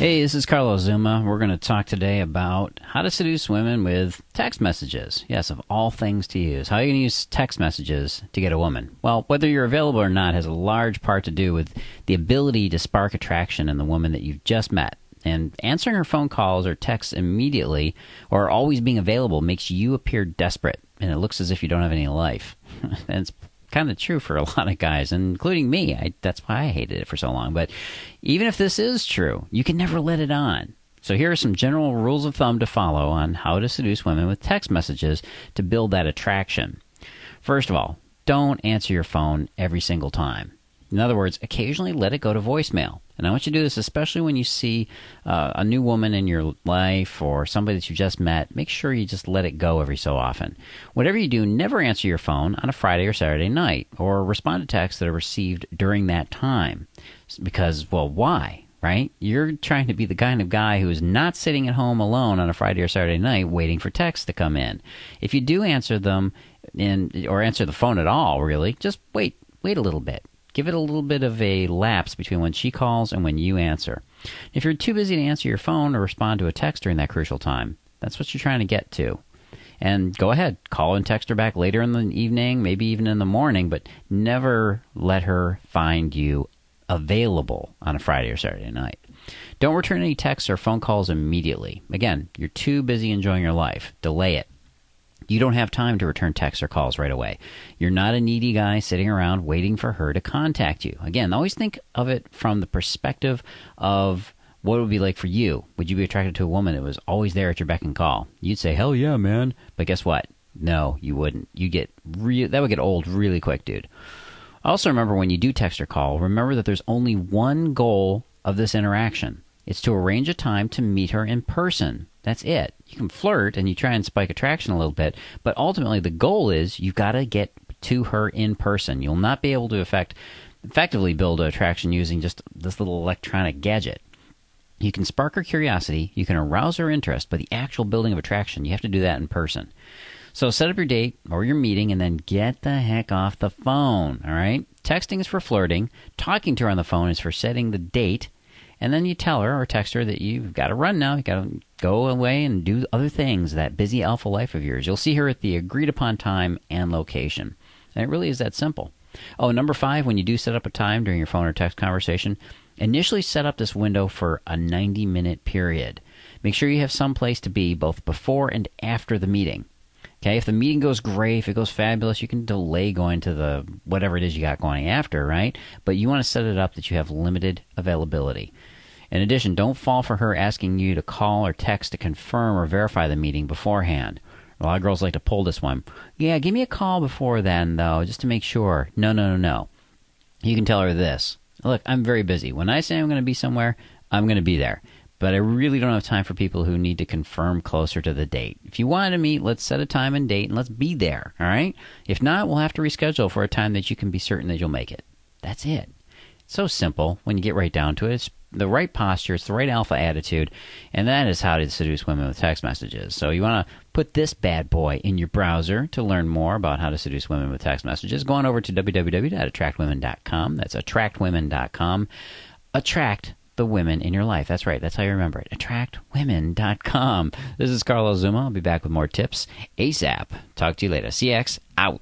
Hey, this is Carlos Xuma. We're going to talk today about how to seduce women with text messages. Yes, of all things to use. How are you going to use text messages to get a woman? Well, whether you're available or not has a large part to do with the ability to spark attraction in the woman that you've just met. And answering her phone calls or texts immediately or always being available makes you appear desperate and it looks as if you don't have any life. and it's kind of true for a lot of guys, including me. I, that's why I hated it for so long. But even if this is true, you can never let it on. So here are some general rules of thumb to follow on how to seduce women with text messages to build that attraction. First of all, don't answer your phone every single time. In other words, occasionally let it go to voicemail. And I want you to do this especially when you see uh, a new woman in your life or somebody that you just met. Make sure you just let it go every so often. Whatever you do, never answer your phone on a Friday or Saturday night or respond to texts that are received during that time. Because, well, why? Right? You're trying to be the kind of guy who is not sitting at home alone on a Friday or Saturday night waiting for texts to come in. If you do answer them in, or answer the phone at all, really, just wait, wait a little bit Give it a little bit of a lapse between when she calls and when you answer. If you're too busy to answer your phone or respond to a text during that crucial time, that's what you're trying to get to. And go ahead, call and text her back later in the evening, maybe even in the morning, but never let her find you available on a Friday or Saturday night. Don't return any texts or phone calls immediately. Again, you're too busy enjoying your life. Delay it. You don't have time to return texts or calls right away. You're not a needy guy sitting around waiting for her to contact you. Again, always think of it from the perspective of what it would be like for you. Would you be attracted to a woman that was always there at your beck and call? You'd say, "Hell yeah, man!" But guess what? No, you wouldn't. You get that would get old really quick, dude. Also, remember when you do text or call, remember that there's only one goal of this interaction. It's to arrange a time to meet her in person. That's it. You can flirt and you try and spike attraction a little bit, but ultimately the goal is you've got to get to her in person. You'll not be able to effect, effectively build attraction using just this little electronic gadget. You can spark her curiosity, you can arouse her interest, but the actual building of attraction, you have to do that in person. So set up your date or your meeting and then get the heck off the phone, all right? Texting is for flirting, talking to her on the phone is for setting the date and then you tell her or text her that you've got to run now. You've got to go away and do other things. That busy alpha life of yours. You'll see her at the agreed upon time and location. And it really is that simple. Oh, number five, when you do set up a time during your phone or text conversation, initially set up this window for a 90 minute period. Make sure you have some place to be both before and after the meeting. Okay, if the meeting goes great, if it goes fabulous, you can delay going to the whatever it is you got going after, right? But you want to set it up that you have limited availability. In addition, don't fall for her asking you to call or text to confirm or verify the meeting beforehand. A lot of girls like to pull this one. Yeah, give me a call before then, though, just to make sure. No, no, no, no. You can tell her this. Look, I'm very busy. When I say I'm going to be somewhere, I'm going to be there. But I really don't have time for people who need to confirm closer to the date. If you want to meet, let's set a time and date and let's be there, all right? If not, we'll have to reschedule for a time that you can be certain that you'll make it. That's it. It's so simple when you get right down to it. It's the right posture, it's the right alpha attitude, and that is how to seduce women with text messages. So you want to put this bad boy in your browser to learn more about how to seduce women with text messages. Go on over to www.attractwomen.com. That's attractwomen.com. Attract the women in your life. That's right. That's how you remember it. Attractwomen.com. This is Carlos Xuma. I'll be back with more tips ASAP. Talk to you later. CX out.